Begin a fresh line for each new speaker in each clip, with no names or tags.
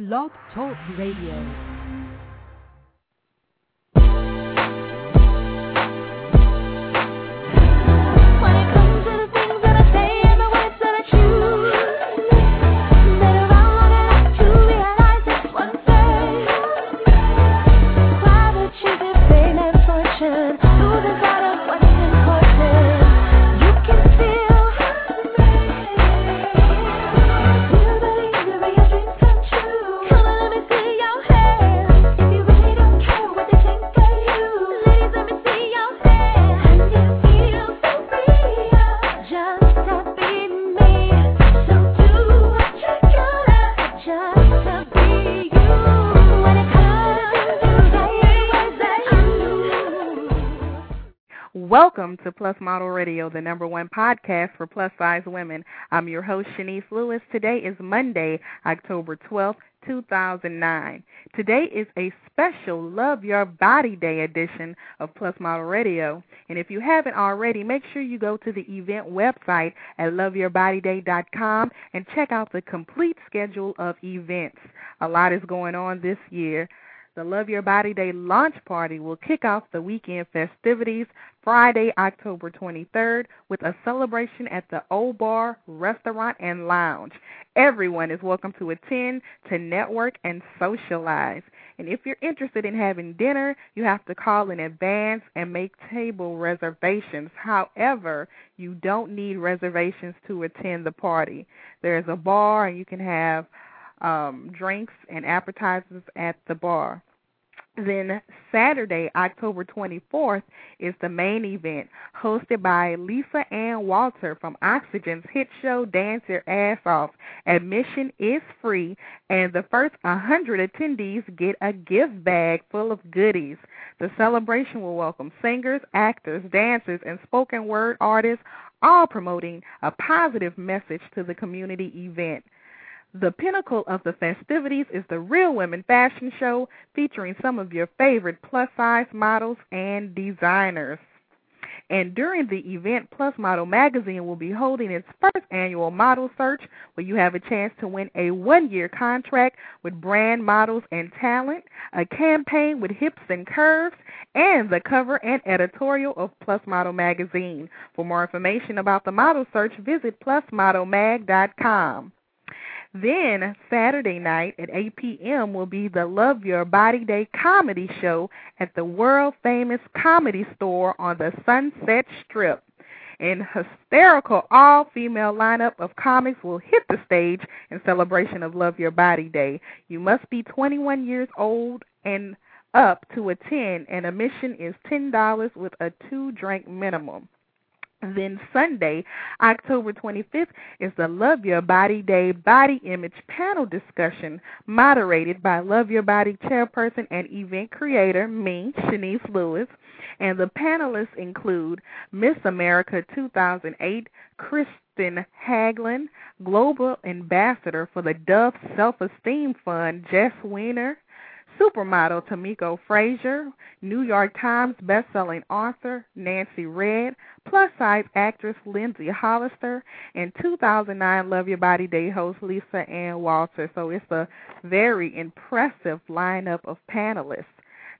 Blog Talk Radio.
Plus Model Radio, the number one podcast for plus size women. I'm your host, Chenese Lewis. Today is Monday, October 12th, 2009. Today is a special Love Your Body Day edition of Plus Model Radio. And if you haven't already, make sure you go to the event website at loveyourbody.day.com and check out the complete schedule of events. A lot is going on this year. The Love Your Body Day launch party will kick off the weekend festivities Friday, October 23rd, with a celebration at the O Bar Restaurant and Lounge. Everyone is welcome to attend to network and socialize. And if you're interested in having dinner, you have to call in advance and make table reservations. However, you don't need reservations to attend the party. There's a bar, and you can have um, drinks and appetizers at the bar. Then Saturday, October 24th, is the main event, hosted by Lisa Ann Walter from Oxygen's hit show Dance Your Ass Off. Admission is free, and the first 100 attendees get a gift bag full of goodies. The celebration will welcome singers, actors, dancers, and spoken word artists, all promoting a positive message to the community event. The pinnacle of the festivities is the Real Women Fashion Show featuring some of your favorite plus size models and designers. And during the event, Plus Model Magazine will be holding its first annual model search where you have a chance to win a one year contract with brand models and talent, a campaign with hips and curves, and the cover and editorial of Plus Model Magazine. For more information about the model search, visit plusmodelmag.com. Then Saturday night at 8 p.m. will be the Love Your Body Day comedy show at the world famous comedy store on the Sunset Strip. An hysterical all female lineup of comics will hit the stage in celebration of Love Your Body Day. You must be 21 years old and up to attend, and admission is $10 with a two drink minimum. Then Sunday, October 25th, is the Love Your Body Day Body Image Panel Discussion, moderated by Love Your Body chairperson and event creator, me, Chenese Lewis. And the panelists include Miss America 2008, Kirsten Haglund, Global Ambassador for the Dove Self Esteem Fund, Jess Weiner, supermodel Tamiko Frazier, New York Times bestselling author Nancy Redd, plus size actress Lindsay Hollister, and 2009 Love Your Body Day host Lisa Ann Walter. So it's a very impressive lineup of panelists.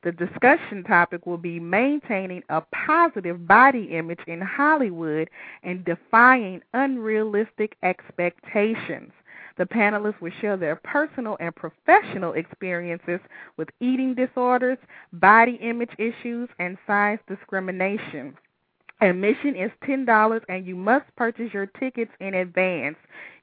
The discussion topic will be maintaining a positive body image in Hollywood and defying unrealistic expectations. The panelists will share their personal and professional experiences with eating disorders, body image issues, and size discrimination. Admission is $10 and you must purchase your tickets in advance.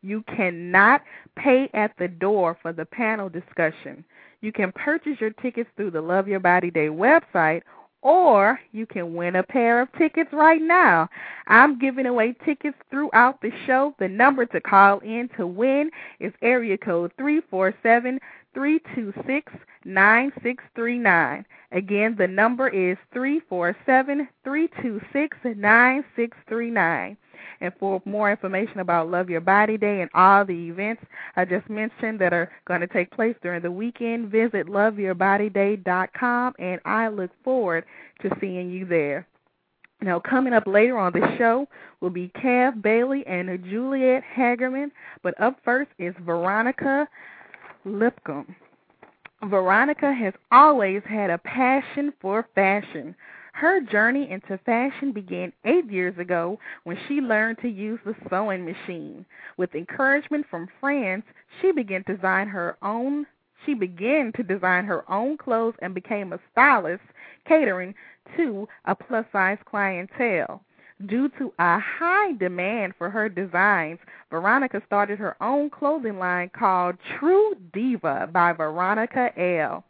You cannot pay at the door for the panel discussion. You can purchase your tickets through the Love Your Body Day website or you can win a pair of tickets right now. I'm giving away tickets throughout the show. The number to call in to win is area code three four seven three two six nine six three nine. Again, the number is three four seven three two six nine six three nine. And for more information about Love Your Body Day and all the events I just mentioned that are going to take place during the weekend, visit loveyourbody.day.com, and I look forward to seeing you there. Now, coming up later on the show will be Kev Bailey and Juliette Hagerman, but up first is Veronica Lipscomb. Veronica has always had a passion for fashion. Her journey into fashion began eight years ago when she learned to use the sewing machine. With encouragement from friends, she began to design her own she began to design her own clothes and became a stylist catering to a plus size clientele. Due to a high demand for her designs, Veronica started her own clothing line called True Diva by Veronica L.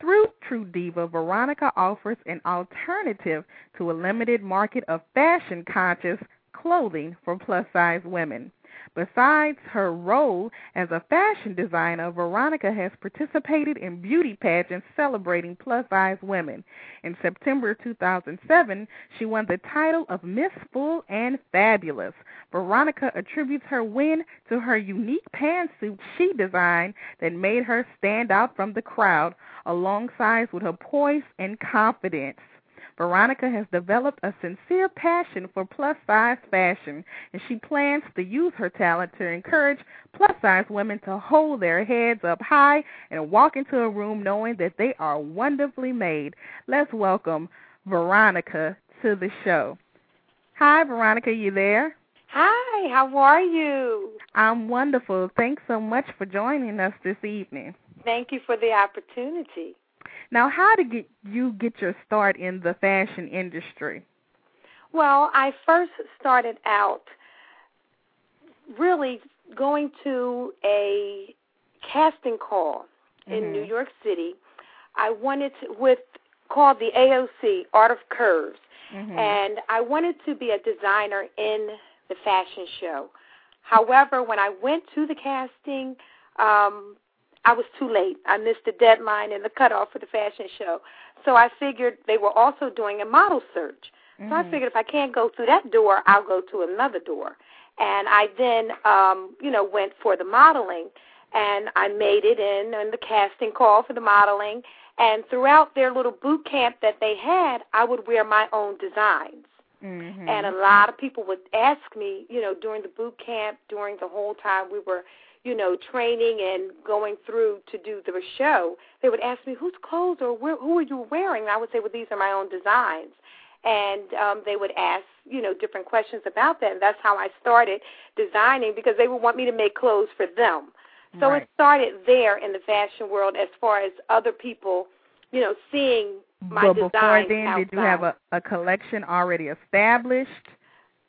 Through TruDiva, Veronica offers an alternative to a limited market of fashion conscious clothing for plus size women. Besides her role as a fashion designer, Veronica has participated in beauty pageants celebrating plus size women. In September 2007, she won the title of Miss Full and Fabulous. Veronica attributes her win to her unique pantsuit she designed that made her stand out from the crowd, alongside with her poise and confidence. Veronica has developed a sincere passion for plus size fashion, and she plans to use her talent to encourage plus size women to hold their heads up high and walk into a room knowing that they are wonderfully made. Let's welcome Veronica to the show. Hi, Veronica, you there?
Hi, how are you?
I'm wonderful. Thanks so much for joining us this evening.
Thank you for the opportunity.
Now, how did get, you get your start in the fashion industry?
Well, I first started out really going to a casting call in
Mhm.
New York City. I wanted to, with called the AOC Art of Curves,
Mhm.
and I wanted to be a designer in the fashion show. However, when I went to the casting, um, I was too late. I missed the deadline and the cutoff for the fashion show. So I figured they were also doing a model search. So I
Mhm.
figured if I can't go through that door, I'll go to another door. And I then, um, you know, went for the modeling, and I made it in on the casting call for the modeling. And throughout their little boot camp that they had, I would wear my own designs.
Mhm.
And a lot of people would ask me, you know, during the boot camp, during the whole time we were, you know, training and going through to do the show, they would ask me, whose clothes or where, who are you wearing? And I would say, well, these are my own designs. And um, they would ask, you know, different questions about that. And that's how I started designing because they would want me to make clothes for them. So
Right.
it started there in the fashion world as far as other people, you know, seeing my
but before
designs
then, did you have a, a collection already established?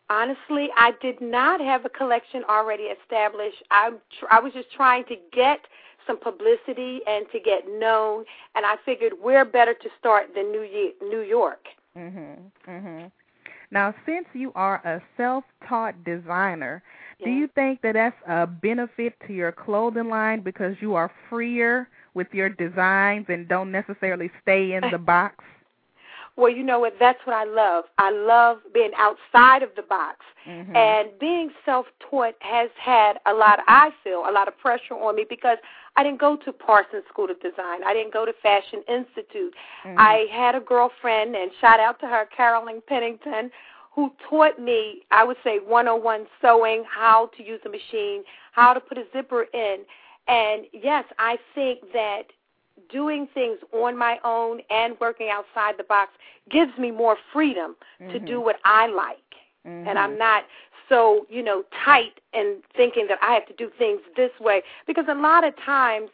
Honestly, I did not have a collection already established. I'm tr- I was just trying to get some publicity and to get known, and I figured where better to start than New Ye- New York.
Mhm. Mhm. Now, since you are a self-taught designer, do you think that that's a benefit to your clothing line because you are freer with your designs and don't necessarily stay in the box?
Well, you know what? That's what I love. I love being outside of the box.
Mhm.
And being self taught has had a lot, I feel, a lot of pressure on me because I didn't go to Parsons School of Design. I didn't go to Fashion Institute.
Mhm.
I had a girlfriend, and shout out to her, Carolyn Pennington, who taught me, I would say, 101 sewing, how to use a machine, how to put a zipper in. And yes, I think that doing things on my own and working outside the box gives me more freedom to do
Mhm.
what I like.
Mhm.
And I'm not so, you know, tight and thinking that I have to do things this way. Because a lot of times,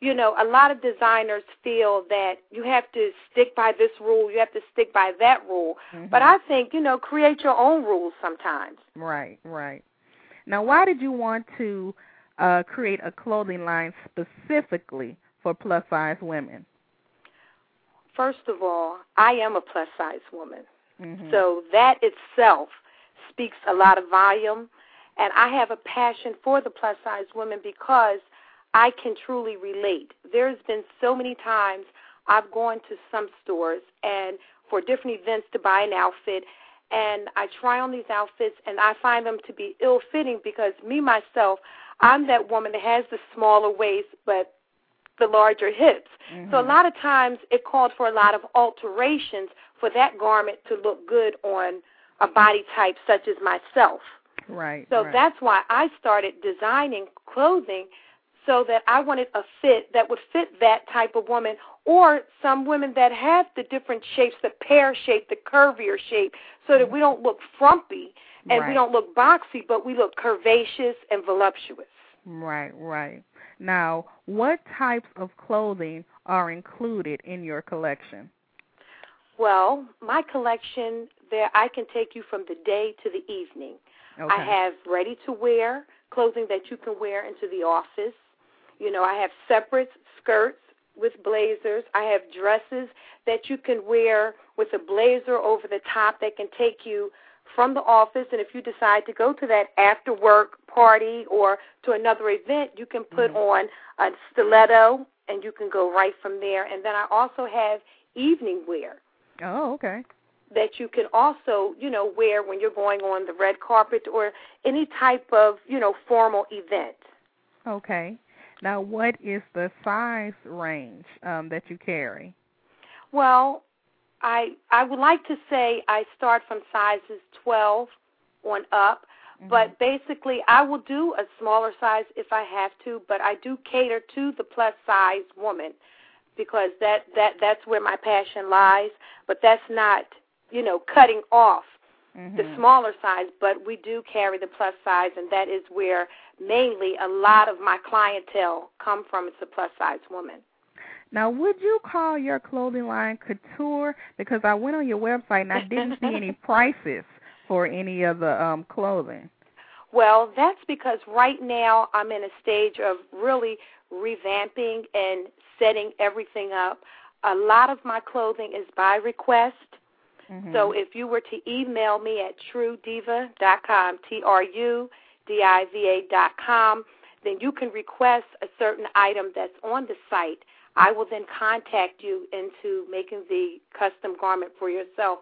you know, a lot of designers feel that you have to stick by this rule, you have to stick by that rule.
Mhm.
But I think, you know, create your own rules sometimes.
Right, right. Now, why did you want to uh, create a clothing line specifically for plus size women?
First of all, I am a plus size woman.
Mhm.
So that itself speaks a lot of volume. And I have a passion for the plus size women because I can truly relate. There's been so many times I've gone to some stores and for different events to buy an outfit and I try on these outfits and I find them to be ill fitting because me myself, I'm that woman that has the smaller waist but the larger hips. So a
Mhm.
lot of times it called for a lot of alterations for that garment to look good on a body type such as myself.
Right.
So
right.
that's why I started designing clothing so that I wanted a fit that would fit that type of woman, or some women that have the different shapes, the pear shape, the curvier shape, so that we don't look frumpy and
Right.
we don't look boxy, but we look curvaceous and voluptuous.
Right, right. Now, what types of clothing are included in your collection?
Well, my collection there I can take you from the day to the evening.
Okay.
I have ready to wear clothing that you can wear into the office. You know, I have separate skirts with blazers. I have dresses that you can wear with a blazer over the top that can take you from the office and if you decide to go to that after work party or to another event, you can put
Mhm.
on a stiletto and you can go right from there. And then I also have evening wear
Oh, okay.
that you can also, you know, wear when you're going on the red carpet or any type of, you know, formal event.
Okay. Now, what is the size range um, that you carry?
Well, I I would like to say I start from sizes 12 on up, but basically I will do a smaller size if I have to, but I do cater to the plus size woman because that that that's where my passion lies, but that's not, you know, cutting off
Mhm.
the smaller size, but we do carry the plus size, and that is where mainly a lot of my clientele come from. It's a plus size woman.
Now, would you call your clothing line couture? Because I went on your website and I didn't see any prices for any of the um, clothing.
Well, that's because right now I'm in a stage of really revamping and setting everything up. A lot of my clothing is by request.
Mhm.
So if you were to email me at trudiva.com, T R U D I V A dot com, then you can request a certain item that's on the site. I will then contact you into making the custom garment for yourself.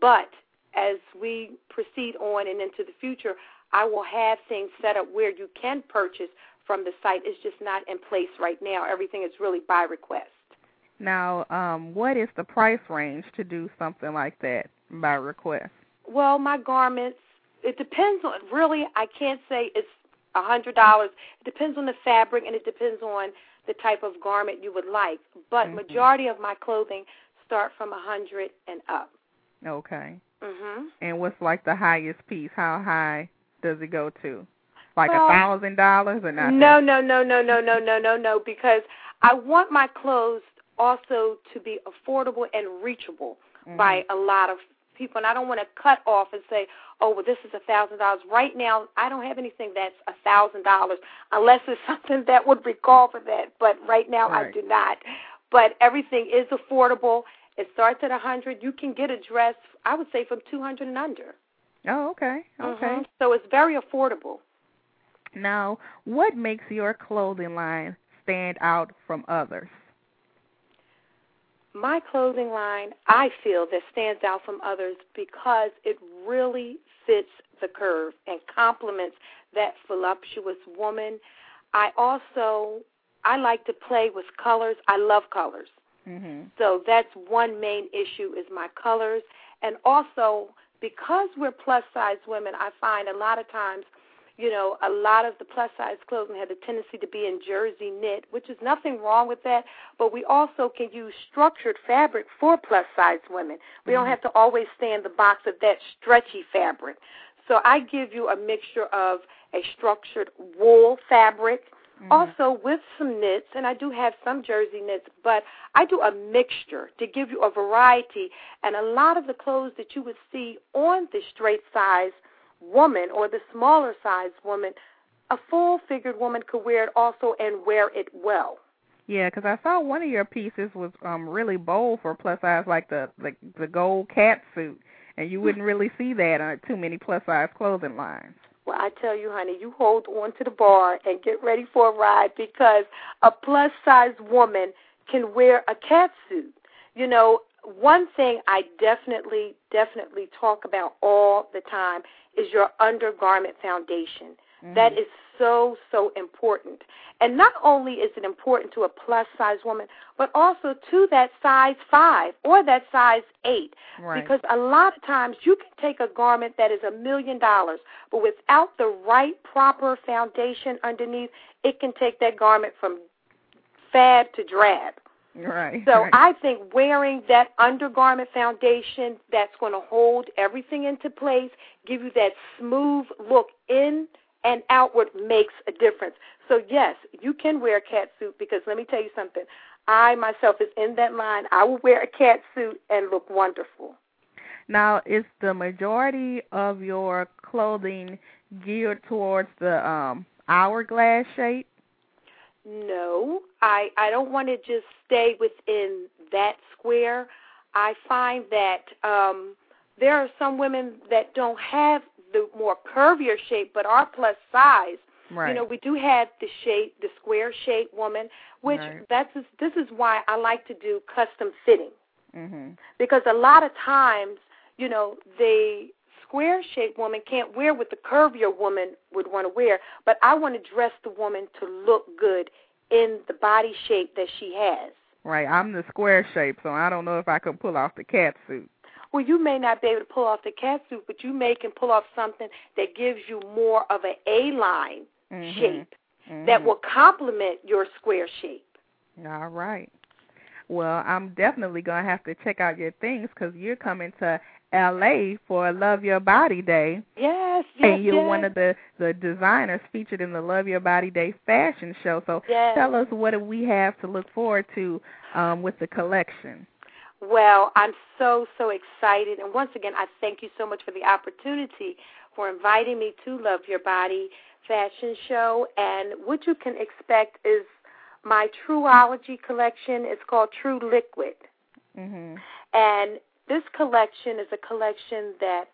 But as we proceed on and into the future, I will have things set up where you can purchase from the site. It's just not in place right now. Everything is really by request.
Now, um, what is the price range to do something like that by request?
Well, my garments, it depends on, really, I can't say it's a $100. It depends on the fabric and it depends on the type of garment you would like. But
Mhm.
majority of my clothing start from a 100 and up.
Okay.
Mhm.
And what's like the highest piece? How high does it go to? Like a thousand dollars or not?
No, no, no, no, no, no, no, no, no, because I want my clothes also to be affordable and reachable
Mhm.
by a lot of people. And I don't want to cut off and say, oh, well, this is a thousand dollars. Right now, I don't have anything that's a thousand dollars unless it's something that would recall for that. But right now, I do not. But everything is affordable. It starts at a hundred. You can get a dress, I would say, from two hundred and under.
Oh, okay. Okay.
Mhm. So it's very affordable.
Now, what makes your clothing line stand out from others?
My clothing line, I feel, that stands out from others because it really fits the curve and complements that voluptuous woman. I also I like to play with colors. I love colors.
Mhm.
So that's one main issue is my colors and also because we're plus size women, I find a lot of times you know, a lot of the plus size clothing has a tendency to be in jersey knit, which is nothing wrong with that, but we also can use structured fabric for plus size women. We don't
Mhm.
have to always stay in the box of that stretchy fabric. So I give you a mixture of a structured wool fabric,
Mhm.
also with some knits, and I do have some jersey knits, but I do a mixture to give you a variety. And a lot of the clothes that you would see on the straight size woman or the smaller size woman, a full figured woman could wear it also and wear it well.
Yeah, because I saw one of your pieces was um really bold for plus size, like the the, the gold cat suit, and you wouldn't really see that on too many plus size clothing lines.
Well, I tell you, honey, you hold on to the bar and get ready for a ride because a plus size woman can wear a cat suit. You know, one thing I definitely, definitely talk about all the time is your undergarment foundation.
Mhm.
That is so, so important. And not only is it important to a plus size woman, but also to that size five or that size eight.
right.
Because a lot of times you can take a garment that is a million dollars, but without the right proper foundation underneath, it can take that garment from fab to drab.
Right.
So
right.
I think wearing that undergarment foundation that's going to hold everything into place, give you that smooth look in and outward makes a difference. So yes, you can wear a cat suit because let me tell you something. I myself is in that line. I will wear a cat suit and look wonderful.
Now, is the majority of your clothing geared towards the um hourglass shape?
No, I I don't want to just stay within that square. I find that um there are some women that don't have the more curvier shape but are plus size.
Right.
You know, we do have the shape, the square shape woman, which
Right.
that's this is why I like to do custom fitting
mhm.
because a lot of times, you know, the square shaped woman can't wear what the curvier woman would want to wear, but I want to dress the woman to look good in the body shape that she has.
Right. I'm the square shape, so I don't know if I could pull off the cat suit.
Well, you may not be able to pull off the cat suit, but you may can pull off something that gives you more of an A line
Mhm.
shape that
Mhm.
will complement your square shape.
All right. Well, I'm definitely going to have to check out your things because you're coming to LA for Love Your Body Day.
Yes, yes,
and you're
yes.
one of the the designers featured in the Love Your Body Day fashion show. So
Yes.
tell us what do we have to look forward to um, with the collection.
Well, I'm so, so excited. And once again, I thank you so much for the opportunity for inviting me to Love Your Body fashion show. And what you can expect is my Trueology collection. It's called True Liquid.
Mhm.
And this collection is a collection that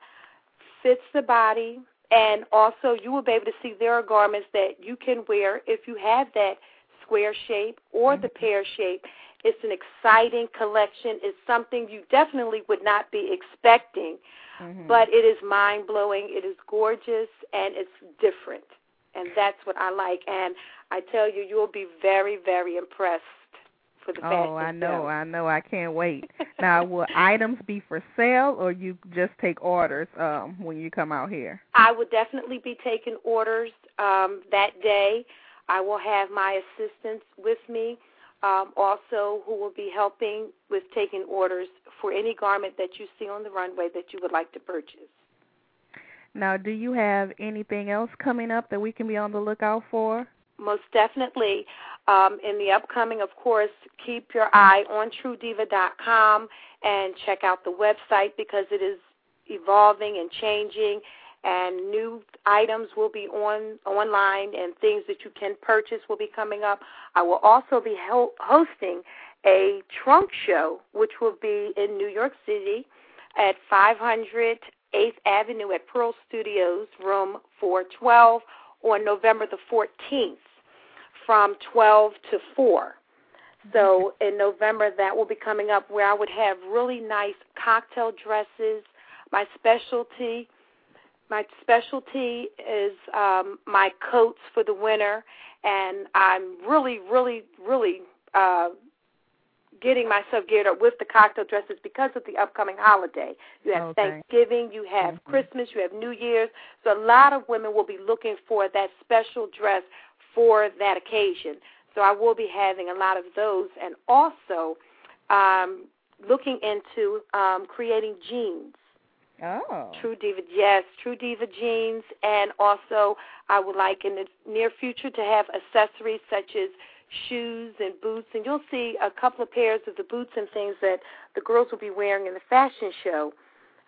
fits the body. And also, you will be able to see there are garments that you can wear if you have that square shape or the pear shape. It's an exciting collection. It's something you definitely would not be expecting,
Mhm.
but it is mind blowing. It is gorgeous and it's different. And that's what I like. And I tell you, you'll be very, very impressed for the
Oh, I know,
show.
I know. I can't wait. now, will items be for sale or you just take orders um when you come out here?
I will definitely be taking orders um, that day. I will have my assistants with me, um, also who will be helping with taking orders for any garment that you see on the runway that you would like to purchase.
Now, do you have anything else coming up that we can be on the lookout for?
Most definitely. Um, in the upcoming, of course, keep your eye on TruDiva.com and check out the website because it is evolving and changing, and new items will be on online and things that you can purchase will be coming up. I will also be ho- hosting a trunk show, which will be in New York City at 500 8th Avenue at Pearl Studios, room 412, on November the 14th from 12 to 4. So in November, that will be coming up where I would have really nice cocktail dresses. My specialty, my specialty is um, my coats for the winter, and I'm really, really, really uh, getting myself geared up with the cocktail dresses because of the upcoming holiday. You have
Okay.
Thanksgiving, you have
Mhm.
Christmas, you have New Year's. So a lot of women will be looking for that special dress for that occasion. So I will be having a lot of those and also um, looking into um, creating jeans.
Oh.
TruDiva, yes, TruDiva jeans, and also I would like in the near future to have accessories such as shoes and boots, and you'll see a couple of pairs of the boots and things that the girls will be wearing in the fashion show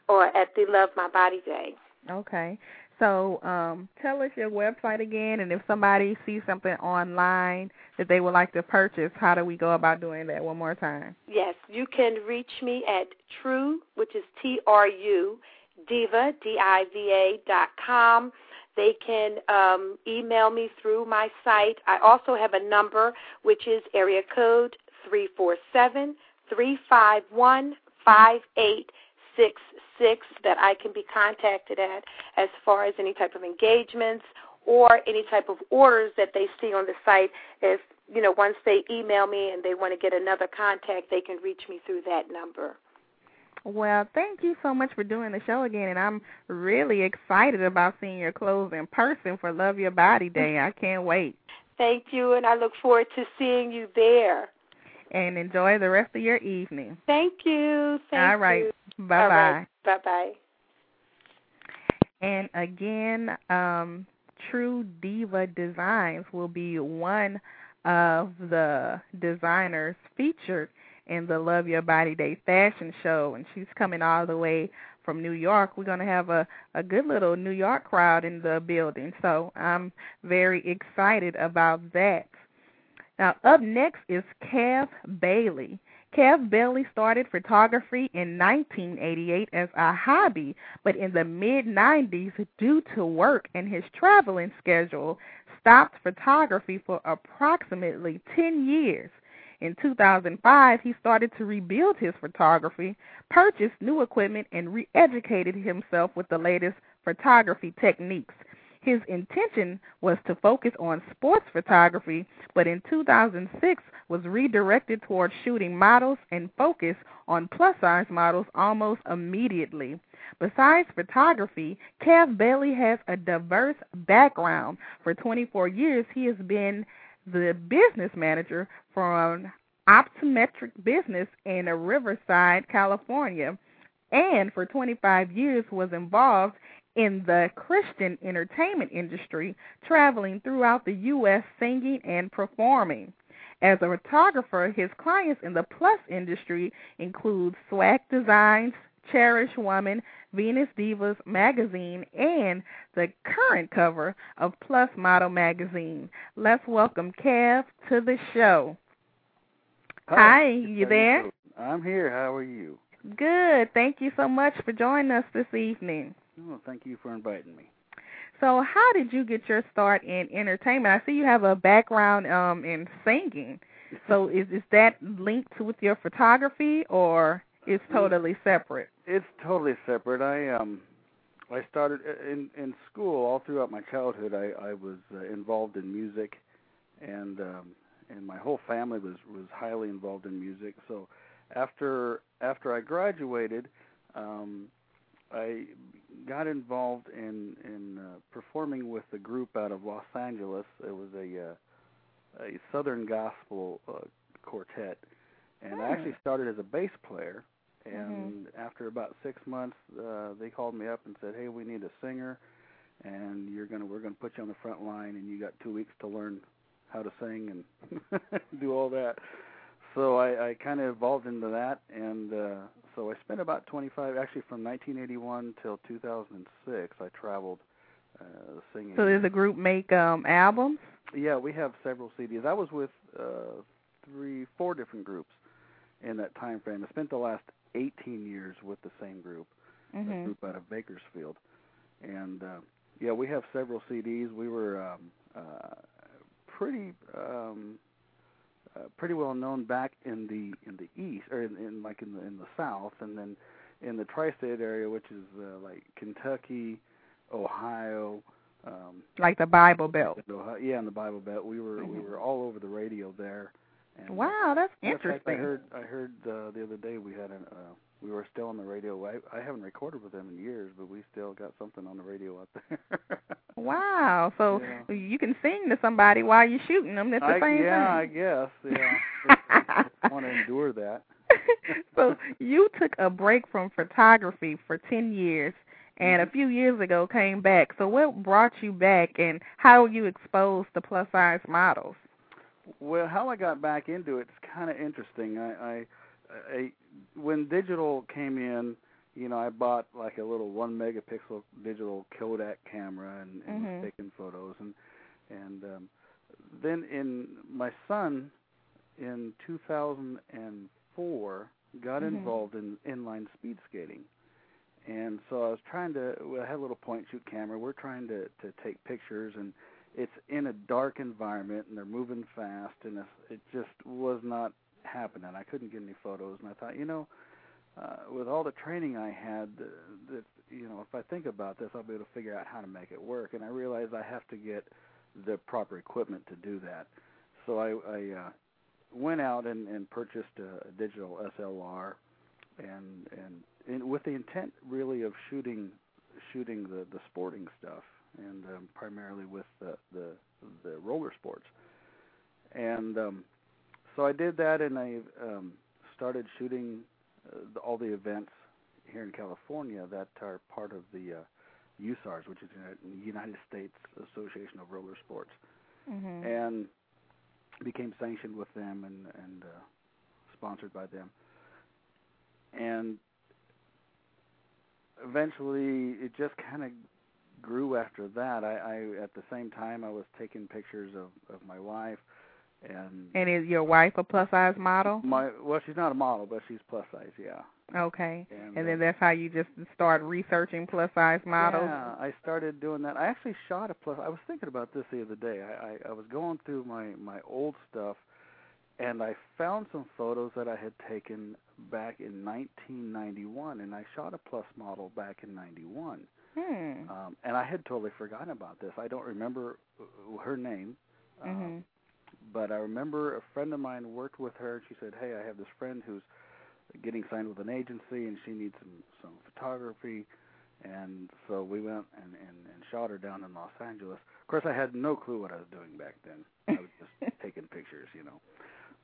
or at the Love My Body Day.
Okay. So, um, tell us your website again, and if somebody sees something online that they would like to purchase, how do we go about doing that? One more time.
Yes, you can reach me at True, which is T R U, Diva, D I V A dot com. They can um, email me through my site. I also have a number, which is area code three four seven three five one five eight six six that I can be contacted at as far as any type of engagements or any type of orders that they see on the site. If you know, once they email me and they want to get another contact, they can reach me through that number.
Well, thank you so much for doing the show again, and I'm really excited about seeing your clothes in person for Love Your Body Day. I can't wait.
Thank you, and I look forward to seeing you there.
And enjoy the rest of your evening.
Thank you. Thank
All right.
you.
Bye
All
bye.
right. Bye bye.
And again, um, True Diva Designs will be one of the designers featured in the Love Your Body Day fashion show, and she's coming all the way from New York. We're going to have a a good little New York crowd in the building, so I'm very excited about that. Now, up next is Kev Bailey. Kev Bailey started photography in 1988 as a hobby, but in the mid 90s, due to work and his traveling schedule, stopped photography for approximately 10 years. In 2005, he started to rebuild his photography, purchased new equipment, and re educated himself with the latest photography techniques. His intention was to focus on sports photography, but in 2006 was redirected towards shooting models and focus on plus size models almost immediately. Besides photography, Kev Bailey has a diverse background. For 24 years, he has been the business manager for an optometric business in Riverside, California, and for 25 years was involved in the Christian entertainment industry, traveling throughout the U.S. singing and performing. As a photographer, his clients in the plus industry include Swag Designs, Cherish Woman, Venus Divas magazine, and the current cover of Plus Model magazine. Let's welcome Kev to the show. Hi, you there?
I'm here. How are you?
Good. Thank you so much for joining us this evening.
Oh, thank you for inviting me.
So, how did you get your start in entertainment? I see you have a background um in singing. So, is is that linked with your photography, or is totally separate?
It's totally separate. I um I started in in school all throughout my childhood. I I was uh, involved in music, and um and my whole family was was highly involved in music. So after after I graduated, um I got involved in in uh, performing with a group out of Los Angeles. It was a uh, a Southern gospel uh, quartet, and I
Hmm.
actually started as a bass player. And after about six months, uh, they called me up and said, "Hey, we need a singer, and you're gonna we're gonna put you on the front line, and you got two weeks to learn how to sing and do all that." So I, I kind of evolved into that, and uh, so I spent about 25, actually from 1981 till 2006. I traveled uh, singing.
So, does the group make um albums?
Yeah, we have several CDs. I was with uh, three, four different groups in that time frame. I spent the last 18 years with the same group, a
Mhm.
group out of Bakersfield, and uh, yeah, we have several CDs. We were um, uh, pretty. Um, pretty well known back in the in the east or in, in like in the in the south and then in the tri-state area which is uh, like Kentucky, Ohio, um
Like the Bible Belt.
Ohio, yeah, in the Bible Belt. We were we
Mhm.
were all over the radio there. And,
Wow, that's
of fact,
interesting.
I heard I heard uh, the other day we had an uh, we were still on the radio. I I haven't recorded with them in years, but we still got something on the radio out there.
Wow. So
Yeah.
you can sing to somebody while you're shooting them. That's the
I,
same
yeah, I
thing.
guess. Yeah, I want to endure that.
so you took a break from photography for 10 years and a
Mhm.
few years ago came back. So what brought you back and how were you exposed to plus size models?
Well, how I got back into it's kind of interesting. I, I, I, when digital came in, you know, I bought like a little one megapixel digital Kodak camera and, and
Mhm.
was taking photos, and and um, then in my son in 2004 got
Mhm.
involved in inline speed skating. And so I was trying to. I had a little point shoot camera. We're trying to to take pictures, and it's in a dark environment, and they're moving fast, and it just was not happening. I couldn't get any photos, and I thought, you know, uh, with all the training I had, uh, that you know, if I think about this, I'll be able to figure out how to make it work. And I realized I have to get the proper equipment to do that. So I, I uh, went out and, and purchased a, a digital SLR, and, and and with the intent really of shooting shooting the the sporting stuff, and um, primarily with the the the roller sports. And um, so I did that, and I um, started shooting uh, the, all the events here in California that are part of the uh, USARS, which is the United States Association of Roller Sports,
Mhm.
and became sanctioned with them and and uh, sponsored by them. And eventually, it just kind of grew after that. I, I at the same time I was taking pictures of of my wife and
And is your wife a plus size model?
my well she's not a model but she's plus size yeah
Okay.
and,
And
uh,
then that's how you just start researching plus size models.
Yeah, I started doing that. I actually shot a plus. I was thinking about this the other day. I, I I was going through my my old stuff, and I found some photos that I had taken back in 1991, and I shot a plus model back in '91.
Hmm.
Um, and I had totally forgotten about this. I don't remember uh, her name, um,
Mhm.
But I remember a friend of mine worked with her. and She said, "Hey, I have this friend who's getting signed with an agency, and she needs some some photography." And so we went and, and and shot her down in Los Angeles. Of course, I had no clue what I was doing back then. I was just taking pictures, you know.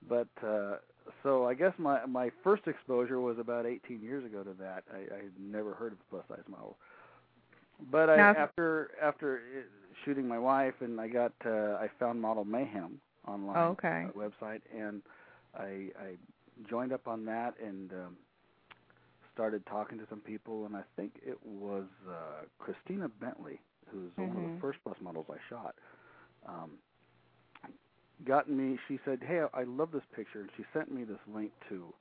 But uh so I guess my my first exposure was about 18 years ago to that. I, I had never heard of a plus size model. But I,
Now-
after after shooting my wife, and I got uh, I found Model Mayhem online
Oh, Okay.
uh, website, and I I joined up on that and um, started talking to some people, and I think it was uh, Christina Bentley, who's one of the first plus models I shot. Um, got me. She said, "Hey, I I love this picture," and she sent me this link to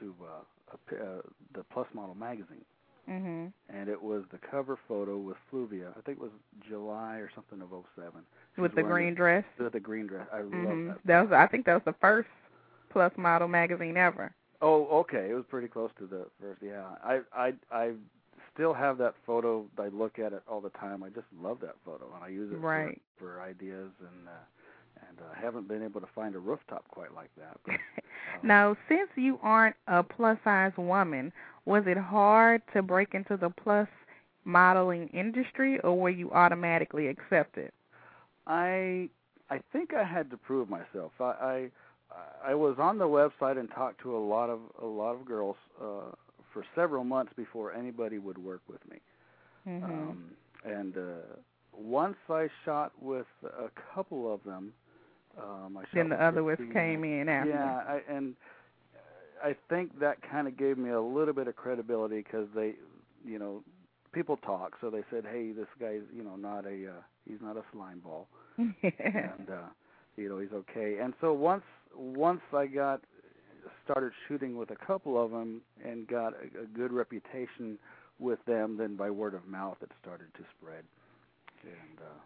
to uh, a, uh, the Plus Model magazine
Mhm.
and it was the cover photo with Fluvia. I think it was July or something of '07.
With the green dress.
with the green dress. I love
Mhm.
that.
That was I think that was the first plus model magazine ever.
Oh, okay. It was pretty close to the first. Yeah, I I I still have that photo. I look at it all the time. I just love that photo, and I use it
Right.
for, for ideas. And uh, and I uh, haven't been able to find a rooftop quite like that. But, um,
Now, since you aren't a plus size woman, was it hard to break into the plus modeling industry or were you automatically accepted?
I I think I had to prove myself. I I, I was on the website and talked to a lot of a lot of girls uh, for several months before anybody would work with me.
Mhm.
Um, and uh, once I shot with a couple of them, um, I
then the other ones came in after.
Yeah, I, and I think that kind of gave me a little bit of credibility because they, you know, people talk. So they said, "Hey, this guy's, you know, not a, uh, he's not a slime ball." and uh you know he's okay and so once once i got started shooting with a couple of them and got a, a good reputation with them then by word of mouth it started to spread and uh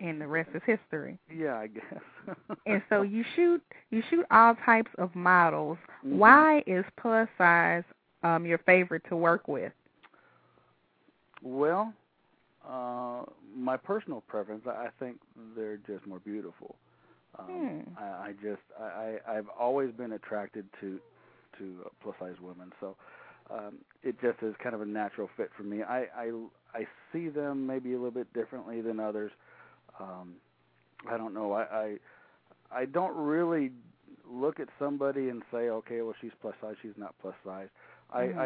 and the rest is history.
yeah i guess
And so you shoot you shoot all types of models.
Mhm.
Why is plus size um your favorite to work with?
well uh my personal preference i I think they're just more beautiful um
Hmm.
I, I just I, I I've always been attracted to to plus size women, so um, it just is kind of a natural fit for me. I I I see them maybe a little bit differently than others. Um, I don't know. I, I I don't really look at somebody and say, okay, well she's plus size, she's not plus size.
Mhm.
I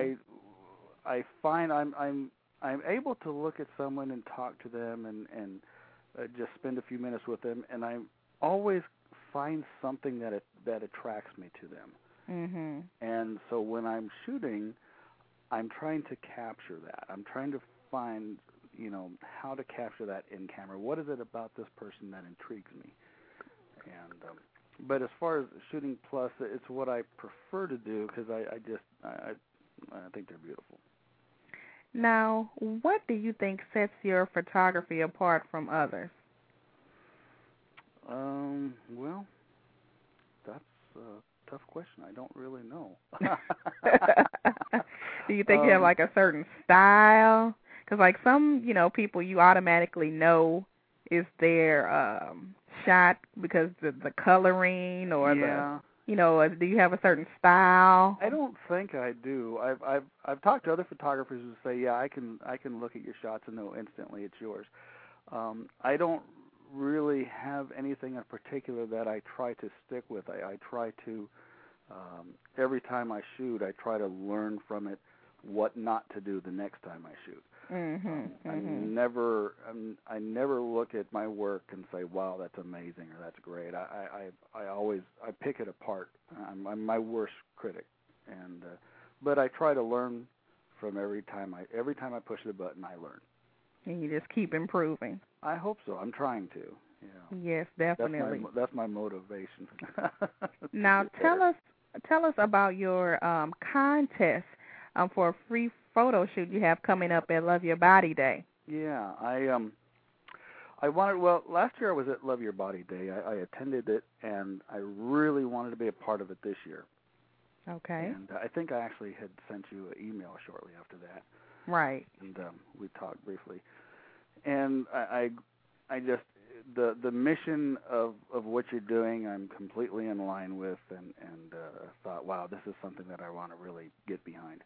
I I find I'm I'm I'm able to look at someone and talk to them and and uh, just spend a few minutes with them, and I always find something that it, that attracts me to them.
Mhm.
And so when I'm shooting, I'm trying to capture that. I'm trying to find, you know, how to capture that in camera. What is it about this person that intrigues me? And um, but as far as shooting plus, it's what I prefer to do because I, I just I I think they're beautiful.
Now, what do you think sets your photography apart from others?
Um, well, that's a tough question. I don't really know.
Do you think you have
Um,
like a certain style? Because like some, you know, people you automatically know is their um shot because the the coloring or
yeah.
the, you know, do you have a certain style?
I don't think I do. I've I've I've talked to other photographers who say, yeah, I can I can look at your shots and know instantly it's yours. Um, I don't really have anything in particular that I try to stick with. I, I try to um, every time I shoot, I try to learn from it what not to do the next time I shoot.
Mhm.
Um, I
mhm.
never um, I never look at my work and say, "Wow, that's amazing" or "That's great." I I I I always I pick it apart. I'm, I'm my worst critic, and uh, but I try to learn from every time I every time I push the button, I learn.
And you just keep improving.
I hope so. I'm trying to. Yeah.
Yes,
That's
definitely.
my that's my motivation.
Now tell us tell us about your um contest um for a free photo shoot you have coming up at Love Your Body Day.
Yeah, I um I wanted well last year I was at Love Your Body Day. I, I attended it and I really wanted to be a part of it this year.
Okay.
And uh, I think I actually had sent you an email shortly after that,
Right.
and um, we talked briefly. And I, I, I just the the mission of of what you're doing, I'm completely in line with, and and uh, thought, wow, this is something that I want to really get behind.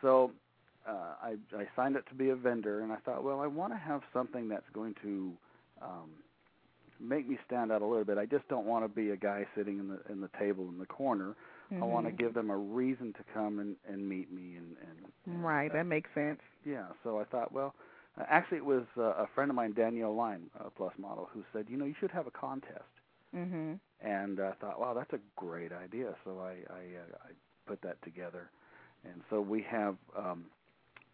So uh, I I signed up to be a vendor, and I thought, well, I want to have something that's going to um, make me stand out a little bit. I just don't want to be a guy sitting in the in the table in the corner. I want to give them a reason to come and and meet me and and, and
Right,
uh,
that makes sense.
yeah. So I thought, well, uh, actually, it was uh, a friend of mine, Danielle Line, a plus model, who said, you know, you should have a contest.
Mhm.
And I thought, wow, that's a great idea. So I I, uh, I put that together, and so we have um,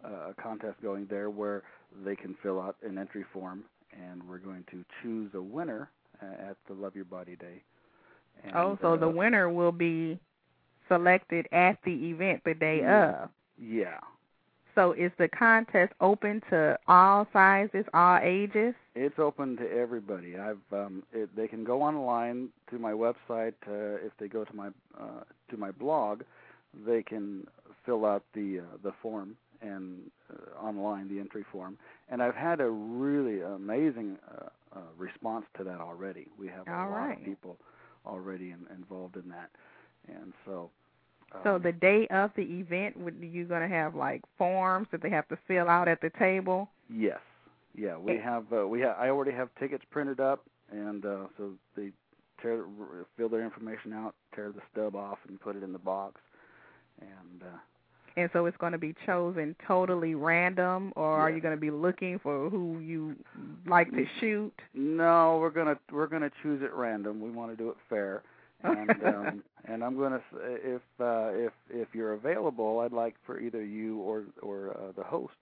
a contest going there where they can fill out an entry form, and we're going to choose a winner uh, at the Love Your Body Day. And,
oh, so the
uh,
winner will be selected at the event the day
Yeah.
of.
yeah.
So is the contest open to all sizes, all ages?
It's open to everybody. I've um, it, they can go online to my website. Uh, if they go to my uh, to my blog, they can fill out the uh, the form and uh, online the entry form. And I've had a really amazing uh, uh, response to that already. We have a
All
lot
right.
of people already in, involved in that, and so.
So
um,
the day of the event, would you going to have like forms that they have to fill out at the table?
Yes. Yeah, we have uh, we have I already have tickets printed up and uh so they tear fill their information out, tear the stub off and put it in the box. And uh
And so it's going to be chosen totally random, or are you going to be looking for who you like to shoot?
no, we're going to we're going to choose it random. We want to do it fair. And um and I'm going to if uh if if you're available, I'd like for either you or or uh, the host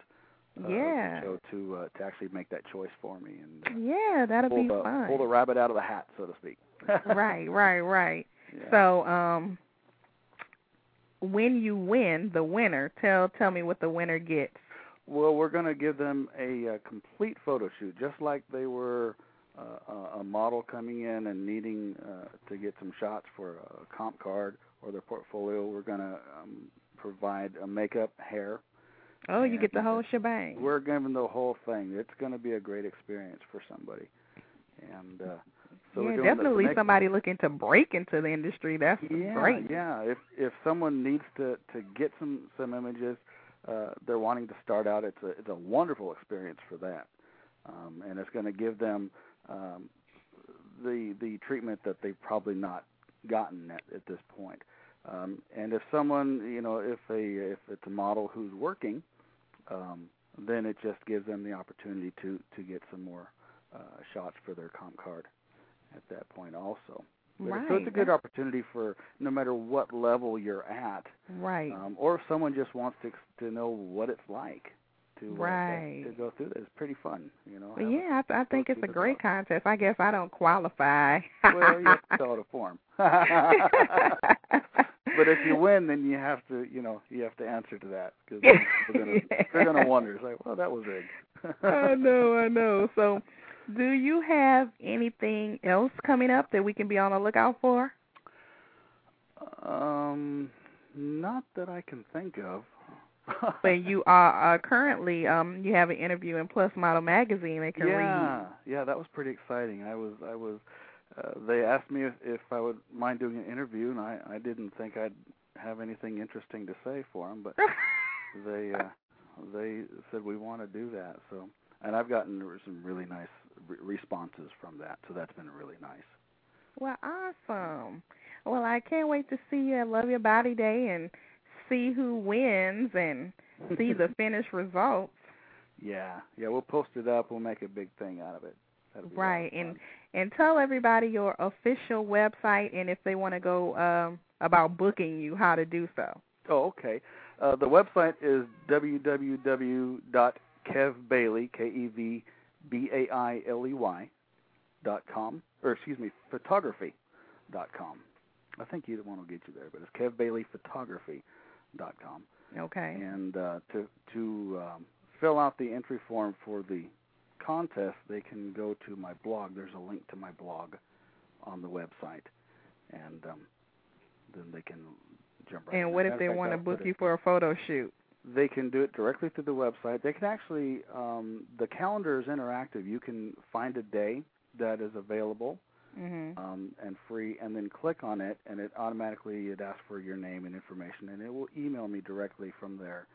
uh,
Yeah.
show to uh, to actually make that choice for me and uh,
Yeah, that'll be
the
fun.
pull the rabbit out of the hat, so to speak.
right, right, right.
Yeah.
So, um, when you win, the winner, tell tell me what the winner gets.
Well, we're going to give them a, uh complete photo shoot, just like they were uh, a- a model coming in and needing uh, to get some shots for a comp card or their portfolio. We're going to um, provide a makeup, hair.
Oh, you get the whole shebang.
We're giving the whole thing. It's going to be a great experience for somebody. And uh, so
yeah, definitely
next-
somebody looking to break into the industry. That's
yeah,
great.
Yeah, if if someone needs to to get some some images, uh, they're wanting to start out. It's a it's a wonderful experience for that, um, and it's going to give them um, the the treatment that they've probably not gotten at, at this point. Um, and if someone, you know, if a if it's a model who's working, um, then it just gives them the opportunity to to get some more uh, shots for their comp card at that point also. But
Right.
So it's a good opportunity for no matter what level you're at,
Right.
um, or if someone just wants to to know what it's like to uh,
Right.
to, to go through this. It's pretty fun, you know.
But yeah, I, I think it's a great contest. I guess I don't qualify.
well, you have to fill out a form. but if you win, then you have to, you know, you have to answer to that because they're they're gonna wonder. It's like, well, that was rigged.
I know, I know. So, do you have anything else coming up that we can be on the lookout for?
Um, not that I can think of.
but you are uh, currently um you have an interview in Plus Model magazine they can
yeah,
read.
yeah, that was pretty exciting. I was, I was. Uh, they asked me if, if I would mind doing an interview, and I, I didn't think I'd have anything interesting to say for them, but they, uh, they said we want to do that. So, and I've gotten some really nice re- responses from that, so that's been really nice.
Well, awesome. Well, I can't wait to see you at Love Your Body Day and see who wins and see the finished results.
Yeah, yeah, we'll post it up. We'll make a big thing out of it. That'll be a lot of
Right, and and tell everybody your official website and if they want to go um about booking you, how to do so.
Oh, okay. Uh, the website is www.kevbailey, K E V B A I L E Y, dot com, or excuse me, photography dot com. I think either one will get you there, but it's kevbaileyphotography dot com.
Okay.
And uh, to to um, fill out the entry form for the contest, they can go to my blog. There's a link to my blog on the website, and um, then they can jump right. in
And what if they want to book you for a photo shoot?
They can do it directly through the website. They can actually um, the calendar is interactive. You can find a day that is available
Mhm.
um, and free, and then click on it, and it automatically it asks for your name and information, and it will email me directly from there,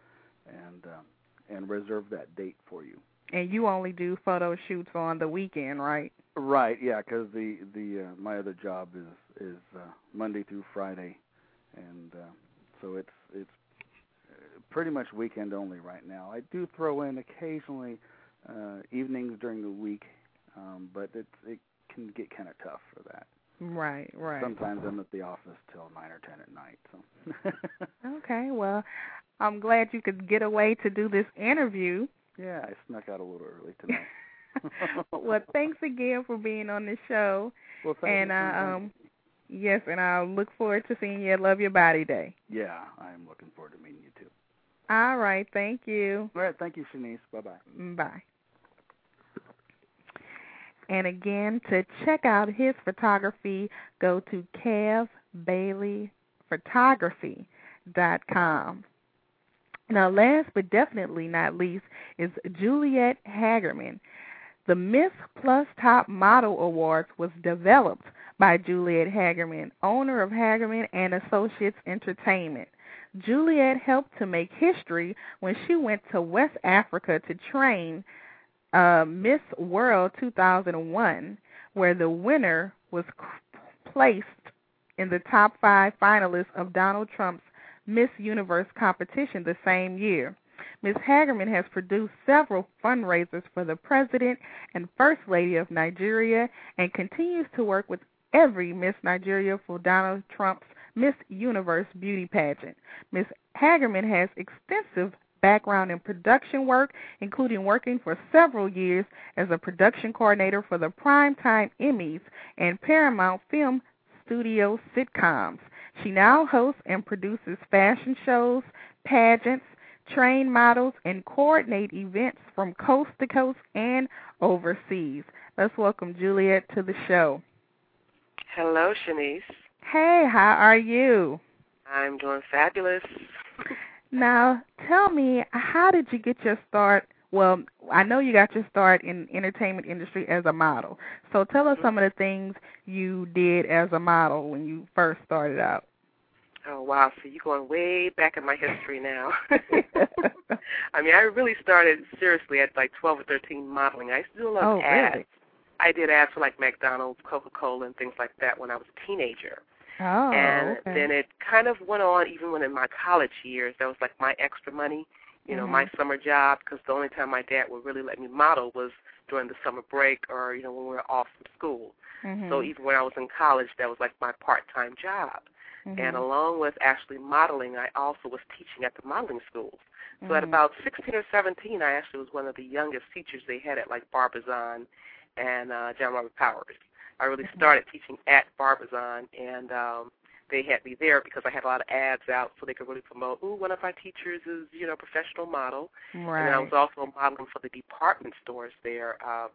and um, and reserve that date for you.
And you only do photo shoots on the weekend, right?
Right, yeah, because the the uh, my other job is is uh, Monday through Friday, and uh, so it's pretty much weekend only right now. I do throw in occasionally uh, evenings during the week, um, but it's it can get kind of tough for that.
Right, right.
Sometimes I'm at the office till nine or ten at night. So
Okay, well, I'm glad you could get away to do this interview.
yeah, I snuck out a little early tonight.
well, thanks again for being on the show.
well, thank
and
you
uh, um yes, and I look forward to seeing you at Love Your Body Day.
yeah, I'm looking forward to meeting you too.
All right, thank you.
All right, thank you, Chenese. Bye bye.
Bye. And again, to check out his photography, go to kevbaileyphotography.com. Now, last but definitely not least is Juliette Hagerman. The Miss Plus Top Model Awards was developed by Juliette Hagerman, owner of Hagerman and Associates Entertainment. Juliette helped to make history when she went to West Africa to train uh, Miss World 2001, where the winner was placed in the top five finalists of Donald Trump's Miss Universe competition the same year. Ms. Hagerman has produced several fundraisers for the President and First Lady of Nigeria and continues to work with every Miss Nigeria for Donald Trump's Miss Universe beauty pageant. Miss Hagerman has extensive background in production work, including working for several years as a production coordinator for the Primetime Emmys and Paramount Film Studio sitcoms. She now hosts and produces fashion shows, pageants, train models, and coordinate events from coast to coast and overseas. Let's welcome Juliette to the show.
Hello, Chenese.
Hey, how are you?
I'm doing fabulous.
Now, tell me, how did you get your start? Well, I know you got your start in entertainment industry as a model. So tell us mm-hmm. some of the things you did as a model when you first started out.
Oh wow, so you're going way back in my history now. I mean, I really started seriously at like 12 or 13 modeling. I used to do a lot
Oh,
of ads.
really?
I did ads for like McDonald's, Coca-Cola, and things like that when I was a teenager.
Oh,
and
okay.
then it kind of went on even when in my college years. That was like my extra money, you know, my
Mhm.
summer job. Because the only time my dad would really let me model was during the summer break or you know when we were off from school.
Mhm.
So even when I was in college, that was like my part-time job.
Mhm.
And along with actually modeling, I also was teaching at the modeling schools. So at
Mhm.
about 16 or 17, I actually was one of the youngest teachers they had at like Barbizon and uh, John Robert Powers. I really started teaching at Barbizon, and um, they had me there because I had a lot of ads out so they could really promote, ooh, one of our teachers is, you know, a professional model.
right.
And I was also modeling for the department stores there, uh,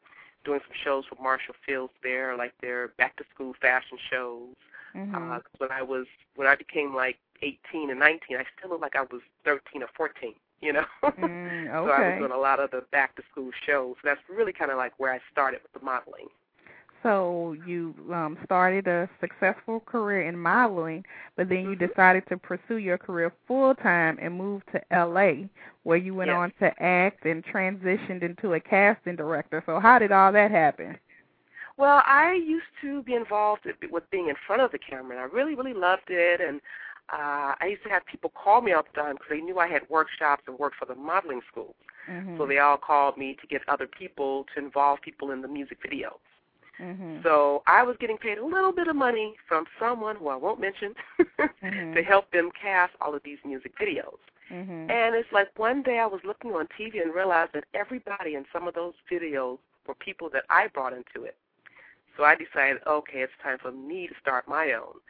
doing some shows for Marshall Fields there, like their back-to-school fashion shows.
Mhm.
Uh, when I was when I became like 18 and 19, I still looked like I was 13 or 14. you know.
Mm,
So I was doing a lot of the back to school shows. So that's really kind of like where I started with the modeling.
So you um, started a successful career in modeling, but then you
Mhm.
decided to pursue your career full time and moved to L.A., where you went
Yes.
on to act and transitioned into a casting director. So how did all that happen?
Well, I used to be involved with being in front of the camera, and I really, really loved it. And uh, I used to have people call me all the time because they knew I had workshops and worked for the modeling school.
Mhm.
So they all called me to get other people to involve people in the music videos.
Mhm.
So I was getting paid a little bit of money from someone who I won't mention
Mhm.
to help them cast all of these music videos.
Mhm.
And it's like one day I was looking on TV and realized that everybody in some of those videos were people that I brought into it. So I decided, okay, it's time for me to start my own.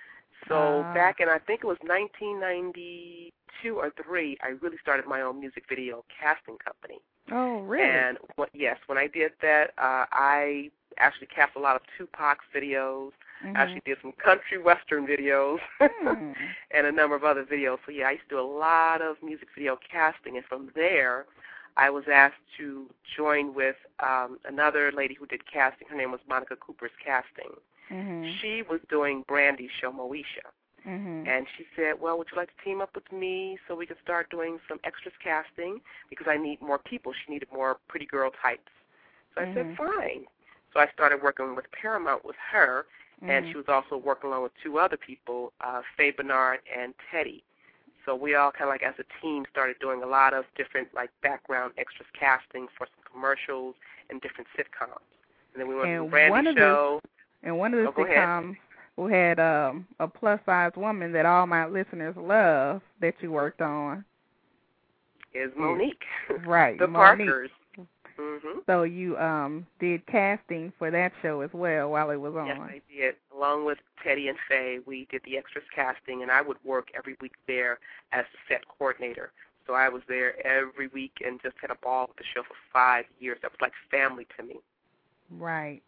So
Ah.
back in I think it was 1992 or three, I really started my own music video casting company.
Oh, really?
And what, yes, when I did that, uh, I actually cast a lot of Tupac's videos.
Mhm.
I actually did some country western videos
Hmm.
and a number of other videos. So yeah, I used to do a lot of music video casting, and from there, I was asked to join with um, another lady who did casting. Her name was Monica Cooper's Casting.
Mhm.
She was doing Brandy's show Moesha,
Mhm.
and she said, "Well, would you like to team up with me so we can start doing some extras casting because I need more people." She needed more pretty girl types. So I
Mhm.
said, "Fine." So I started working with Paramount with her, and
Mhm.
she was also working along with two other people, uh, Faye Bernard and Teddy. So we all kind of like as a team started doing a lot of different like background extras casting for some commercials and different sitcoms. And then we went to the Brandy
one of the-
show.
And one of the
Oh,
sitcoms who had um, a plus size woman that all my listeners love that you worked on.
is Mo'Nique.
Right,
the
Mo'Nique.
Parkers. Mhm.
So you um did casting for that show as well while it was on.
Yes, I did. Along with Teddy and Faye, we did the extras casting, and I would work every week there as the set coordinator. So I was there every week and just had a ball with the show for five years. That was like family to me.
Right.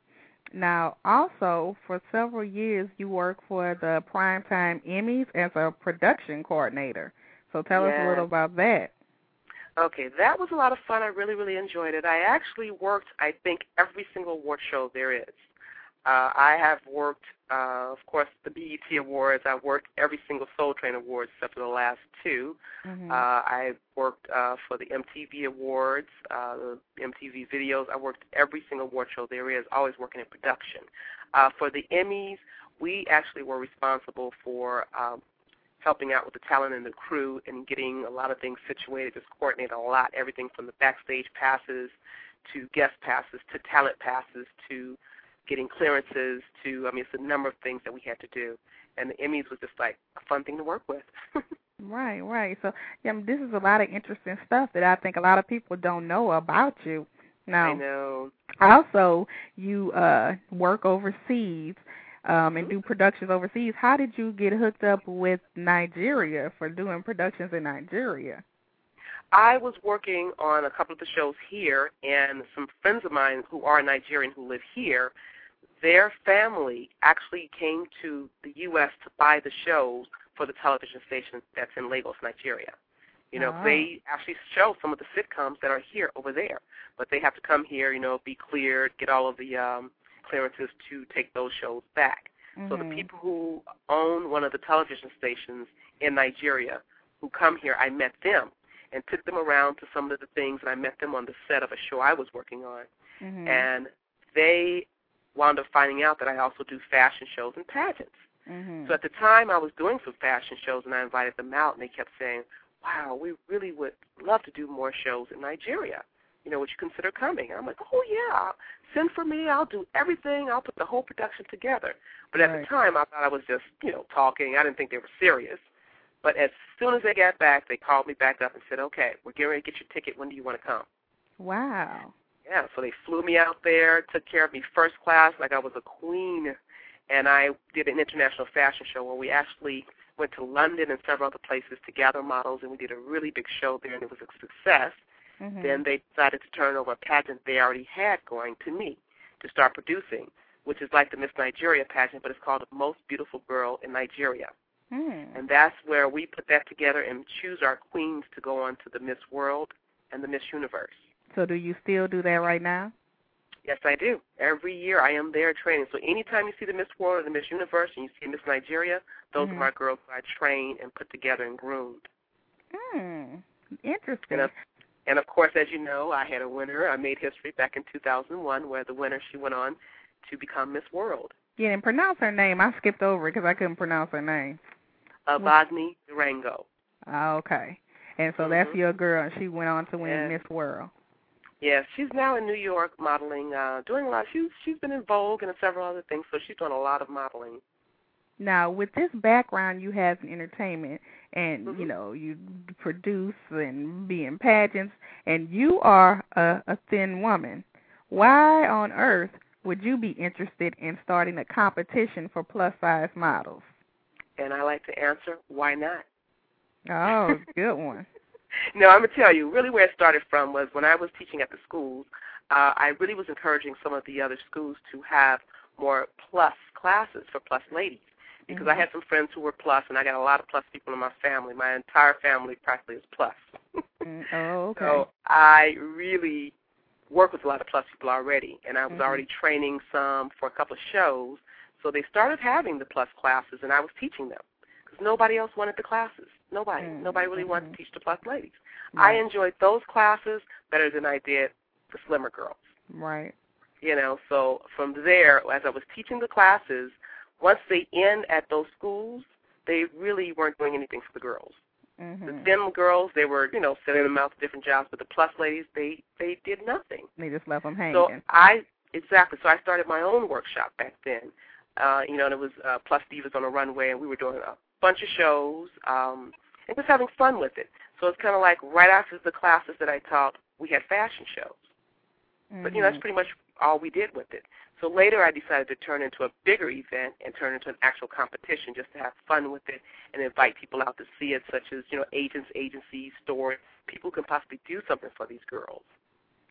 Now, also for several years, you worked for the Primetime Emmys as a production coordinator. So tell us a little about that.
Okay, that was a lot of fun. I really, really enjoyed it. I actually worked, I think, every single award show there is. Uh, I have worked, uh, of course, the BET Awards. I've worked every single Soul Train Awards except for the last two.
Mhm.
Uh, I worked uh, for the MTV Awards, uh, the MTV videos. I worked every single award show there is, always working in production. Uh, for the Emmys, we actually were responsible for um, helping out with the talent and the crew and getting a lot of things situated, just coordinating a lot, everything from the backstage passes to guest passes to talent passes to getting clearances to, I mean, it's a number of things that we had to do. And the Emmys was just like a fun thing to work with.
Right, right. So, yeah, this is a lot of interesting stuff that I think a lot of people don't know about you. Now,
I know.
also you uh work overseas um and do productions overseas. How did you get hooked up with Nigeria for doing productions in Nigeria?
I was working on a couple of the shows here, and some friends of mine who are Nigerian who live here, their family actually came to the U.S. to buy the shows for the television station that's in Lagos, Nigeria. You know,
Oh.
they actually show some of the sitcoms that are here over there, but they have to come here, you know, be cleared, get all of the um, clearances to take those shows back. So the
Mhm.
people who own one of the television stations in Nigeria who come here, I met them and took them around to some of the things, and I met them on the set of a show I was working on.
Mhm.
And they wound up finding out that I also do fashion shows and pageants.
Mhm.
So at the time, I was doing some fashion shows, and I invited them out, and they kept saying, "Wow, we really would love to do more shows in Nigeria. You know, would you consider coming?" I'm like, "Oh yeah, send for me. I'll do everything. I'll put the whole production together." But at
Right.
the time, I thought I was just, you know, talking. I didn't think they were serious. But as soon as they got back, they called me back up and said, "Okay, we're getting ready to get your ticket. When do you want to come?"
Wow.
Yeah, so they flew me out there, took care of me first class like I was a queen, and I did an international fashion show where we actually went to London and several other places to gather models, and we did a really big show there, and it was a success.
Mhm.
Then they decided to turn over a pageant they already had going to me to start producing, which is like the Miss Nigeria pageant, but it's called the Most Beautiful Girl in Nigeria.
Hmm.
And that's where we put that together and choose our queens to go on to the Miss World and the Miss Universe.
So do you still do that right now?
Yes, I do. Every year I am there training. So anytime you see the Miss World or the Miss Universe and you see Miss Nigeria, those
Mhm.
are my girls who I train and put together and groomed.
Hmm. Interesting.
And and of course, as you know, I had a winner. I made history back in 2001 where the winner, she went on to become Miss World.
Yeah, and pronounce her name. I skipped over it because I couldn't pronounce her name.
Uh, Bosni Durango.
Oh, okay. And so that's
Mhm.
your girl, and she went on to win
Yeah.
Miss World.
Yes, she's now in New York modeling, uh, doing a lot. She's she's been in Vogue and several other things, so she's doing a lot of modeling.
Now, with this background you have in entertainment, and you
Mhm.
know you produce and be in pageants, and you are a, a thin woman, why on earth would you be interested in starting a competition for plus size models?
And I like to answer, why not?
Oh, good one.
no, I'm gonna tell you, really where it started from was when I was teaching at the schools. Uh, I really was encouraging some of the other schools to have more plus classes for plus ladies because I
Mhm.
had some friends who were plus, and I got a lot of plus people in my family. My entire family practically is plus.
Mm, oh, okay.
So I really work with a lot of plus people already, and I was
Mhm.
already training some for a couple of shows. So they started having the plus classes, and I was teaching them because nobody else wanted the classes. Nobody,
Mm,
nobody really wanted to teach the plus ladies. I enjoyed those classes better than I did the slimmer girls.
right.
You know, so from there, as I was teaching the classes, once they end at those schools, they really weren't doing anything for the girls. The
Mhm.
thin girls, they were, you know, sending them out to different jobs, but the plus ladies, they they did nothing.
They just left them hanging.
So I exactly. So I started my own workshop back then. Uh, you know, and it was uh, Plus Divas on a runway, and we were doing a bunch of shows um, and just having fun with it. So it's kind of like right after the classes that I taught, we had fashion shows. But you know, that's
Mhm.
pretty much all we did with it. So later, I decided to turn into a bigger event and turn into an actual competition, just to have fun with it and invite people out to see it, such as you know, agents, agencies, stores, people who can possibly do something for these girls.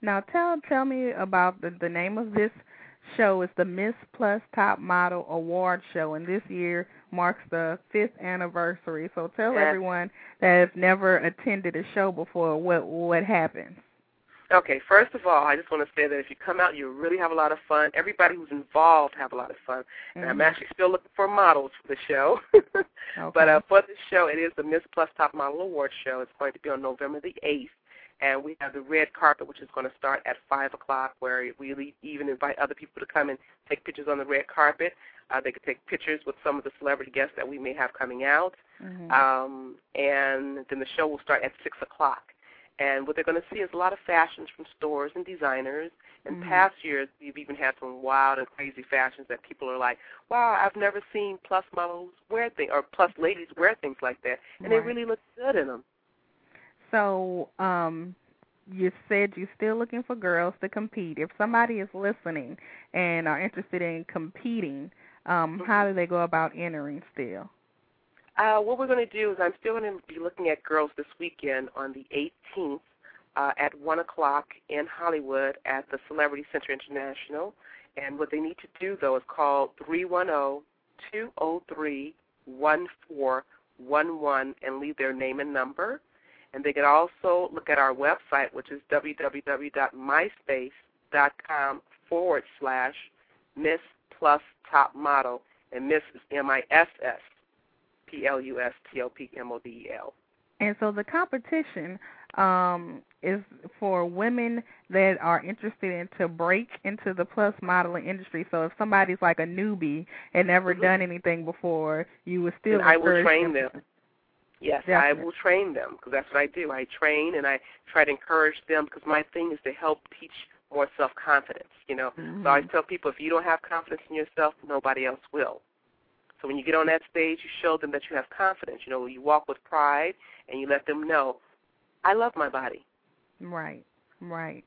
Now tell tell me about the the name of this show is the Miss Plus Top Model Award Show, and this year marks the fifth anniversary. So tell
Yes.
everyone that has never attended a show before what what happens.
Okay, first of all, I just want to say that if you come out, you really have a lot of fun. Everybody who's involved have a lot of fun. And I'm
Mhm.
actually still looking for models for the show.
Okay.
But uh, for the show, it is the Miss Plus Top Model Award Show. It's going to be on November the 8th. And we have the red carpet, which is going to start at 5 o'clock, where we even invite other people to come and take pictures on the red carpet. Uh, they could take pictures with some of the celebrity guests that we may have coming out.
Mhm.
Um, and then the show will start at 6 o'clock. And what they're going to see is a lot of fashions from stores and designers. In
Mhm.
past years, we've even had some wild and crazy fashions that people are like, wow, I've never seen plus models wear things, or plus ladies wear things like that. And they really look good in them.
So, um, you said you're still looking for girls to compete. If somebody is listening and are interested in competing, um, how do they go about entering still?
Uh, what we're going to do is I'm still going to be looking at girls this weekend on the 18th uh, at 1 o'clock in Hollywood at the Celebrity Center International. And what they need to do, though, is call 310-203-1411 and leave their name and number. And they can also look at our website, which is www.myspace.com forward slash Miss Plus Top Model. And Miss is M-I-S-S. P L U S T O P M O D E L.
And so the competition um, is for women that are interested in to break into the plus modeling industry. So if somebody's like a newbie and never
Mhm.
done anything before, you would still
I will train
them.
them. Yes, I will train them because that's what I do. I train and I try to encourage them because my thing is to help teach more self confidence. You know,
Mhm.
so I always tell people if you don't have confidence in yourself, nobody else will. So when you get on that stage, you show them that you have confidence. You know, you walk with pride and you let them know, I love my body.
Right, right.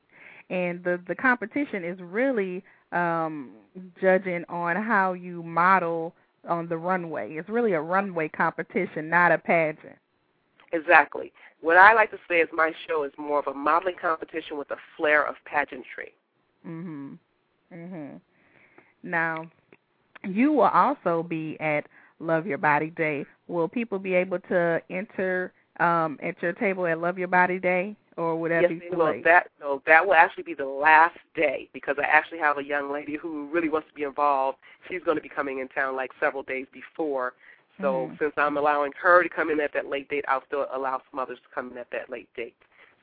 And the the competition is really um judging on how you model on the runway. It's really a runway competition, not a pageant.
Exactly. What I like to say is my show is more of a modeling competition with a flair of pageantry.
Mhm. Mhm. Now, you will also be at Love Your Body Day. Will people be able to enter um, at your table at Love Your Body Day, or would that
yes,
be
will. That no, that will actually be the last day because I actually have a young lady who really wants to be involved. She's going to be coming in town like several days before. So
Mhm.
since I'm allowing her to come in at that late date, I'll still allow some others to come in at that late date.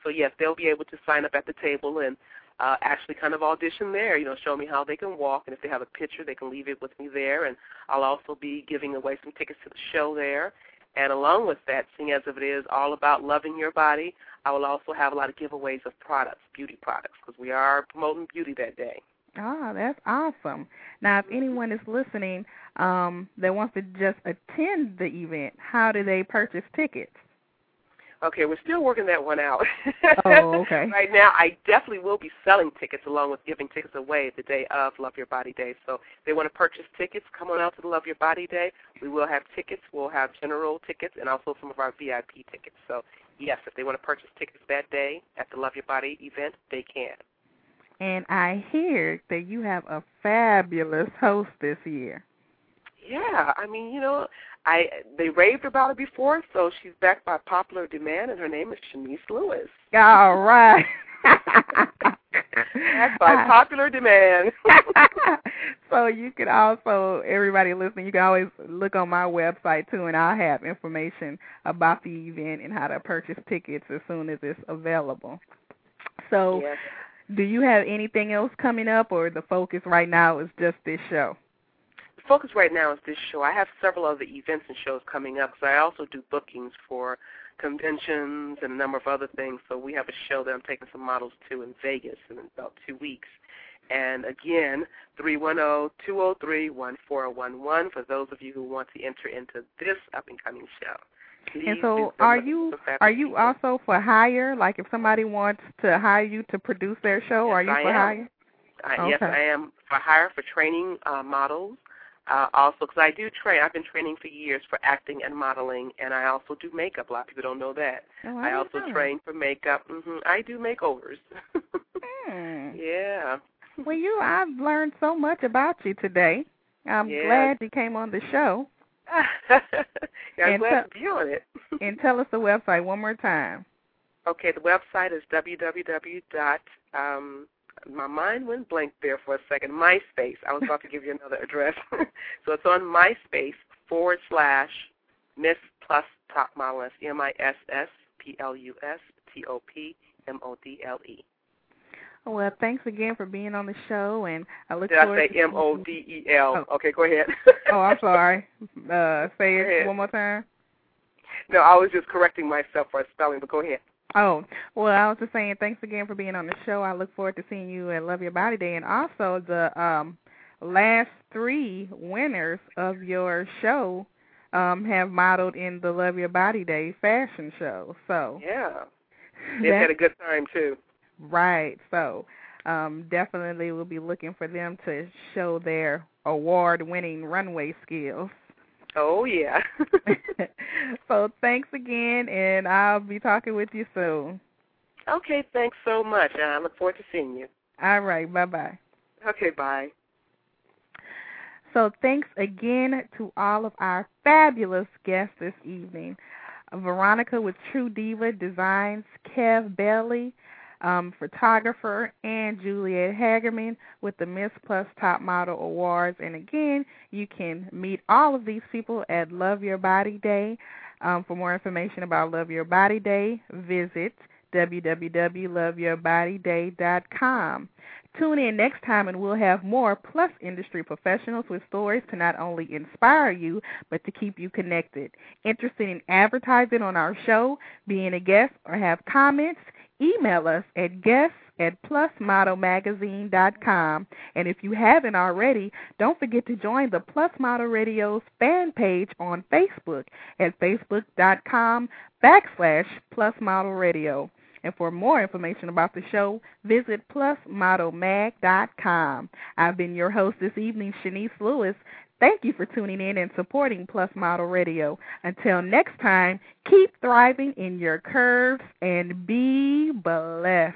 So yes, they'll be able to sign up at the table and uh, actually kind of audition there. You know, show me how they can walk, and if they have a picture, they can leave it with me there. And I'll also be giving away some tickets to the show there. And along with that, seeing as if it is all about loving your body, I will also have a lot of giveaways of products, beauty products, because we are promoting beauty that day.
Ah, that's awesome. Now, if anyone is listening um, that wants to just attend the event, how do they purchase tickets?
Okay, we're still working that one out.
Oh, okay.
right now, I definitely will be selling tickets along with giving tickets away the day of Love Your Body Day. So if they want to purchase tickets, come on out to the Love Your Body Day. We will have tickets. We'll have general tickets and also some of our VIP tickets. So yes, if they want to purchase tickets that day at the Love Your Body event, they can.
And I hear that you have a fabulous host this year.
Yeah, I mean, you know, I they raved about it before, so she's back by popular demand, and her name is Chenese Lewis.
All right.
By popular demand.
so you can also everybody listening, you can always look on my website too and I'll have information about the event and how to purchase tickets as soon as it's available. So
yes.
do you have anything else coming up or the focus right now is just this show?
Focus right now is this show. I have several other events and shows coming up because I also do bookings for conventions and a number of other things. So we have a show that I'm taking some models to in Vegas in about two weeks. And again, 310-203-1411 for those of you who want to enter into this up-and-coming show. Please
And so are you are you also for hire? Like if somebody wants to hire you to produce their show,
Yes,
are you
I
for
am.
hire?
I, Yes, I am for hire for training uh, models. Uh, also, because I do train, I've been training for years for acting and modeling, and I also do makeup. A lot of people don't know that.
Oh,
I
didn't
also
know.
train for makeup. hmm I do makeovers.
Hmm.
yeah.
Well, you, I've learned so much about you today. I'm
Yes.
glad you came on the show.
yeah, I'm
And
glad
so-
to be on it.
And tell us the website one more time.
okay, the website is www. dot Um, my mind went blank there for a second. MySpace. I was about to give you another address. so it's on MySpace forward slash Miss Plus Top Model. M I S S P L U S T O P M O D L E.
Well, thanks again for being on the show, and I look
Did I
forward
say M O D E L?
Oh.
Okay, go ahead.
Oh, I'm sorry. Uh, say it one more time.
No, I was just correcting myself for a spelling, but go ahead.
Oh, well, I was just saying thanks again for being on the show. I look forward to seeing you at Love Your Body Day, and also the um last three winners of your show um have modeled in the Love Your Body Day fashion show. So
Yeah. They've had a good time too.
Right. So, um, definitely we'll be looking for them to show their award-winning runway skills.
Oh yeah.
so, thanks again, and I'll be talking with you soon.
okay, thanks so much. I look forward to seeing you.
All right. Bye bye.
Okay, bye.
So, thanks again to all of our fabulous guests this evening. Veronica with TruDiva Designs, Kev Bailey, um, photographer, and Juliette Hagerman with the Miss Plus Top Model Awards. And again, you can meet all of these people at Love Your Body Day. Um, for more information about Love Your Body Day, visit www.loveyourbody.day.com. Tune in next time and we'll have more plus industry professionals with stories to not only inspire you, but to keep you connected. Interested in advertising on our show, being a guest, or have comments? Email us at guests at plusmodelmagazine.com. And if you haven't already, don't forget to join the Plus Model Radio's fan page on Facebook at facebook.com backslash Plus Model Radio. And for more information about the show, visit plusmodelmag.com. I've been your host this evening, Chenese Lewis. Thank you for tuning in and supporting Plus Model Radio. Until next time, keep thriving in your curves and be blessed.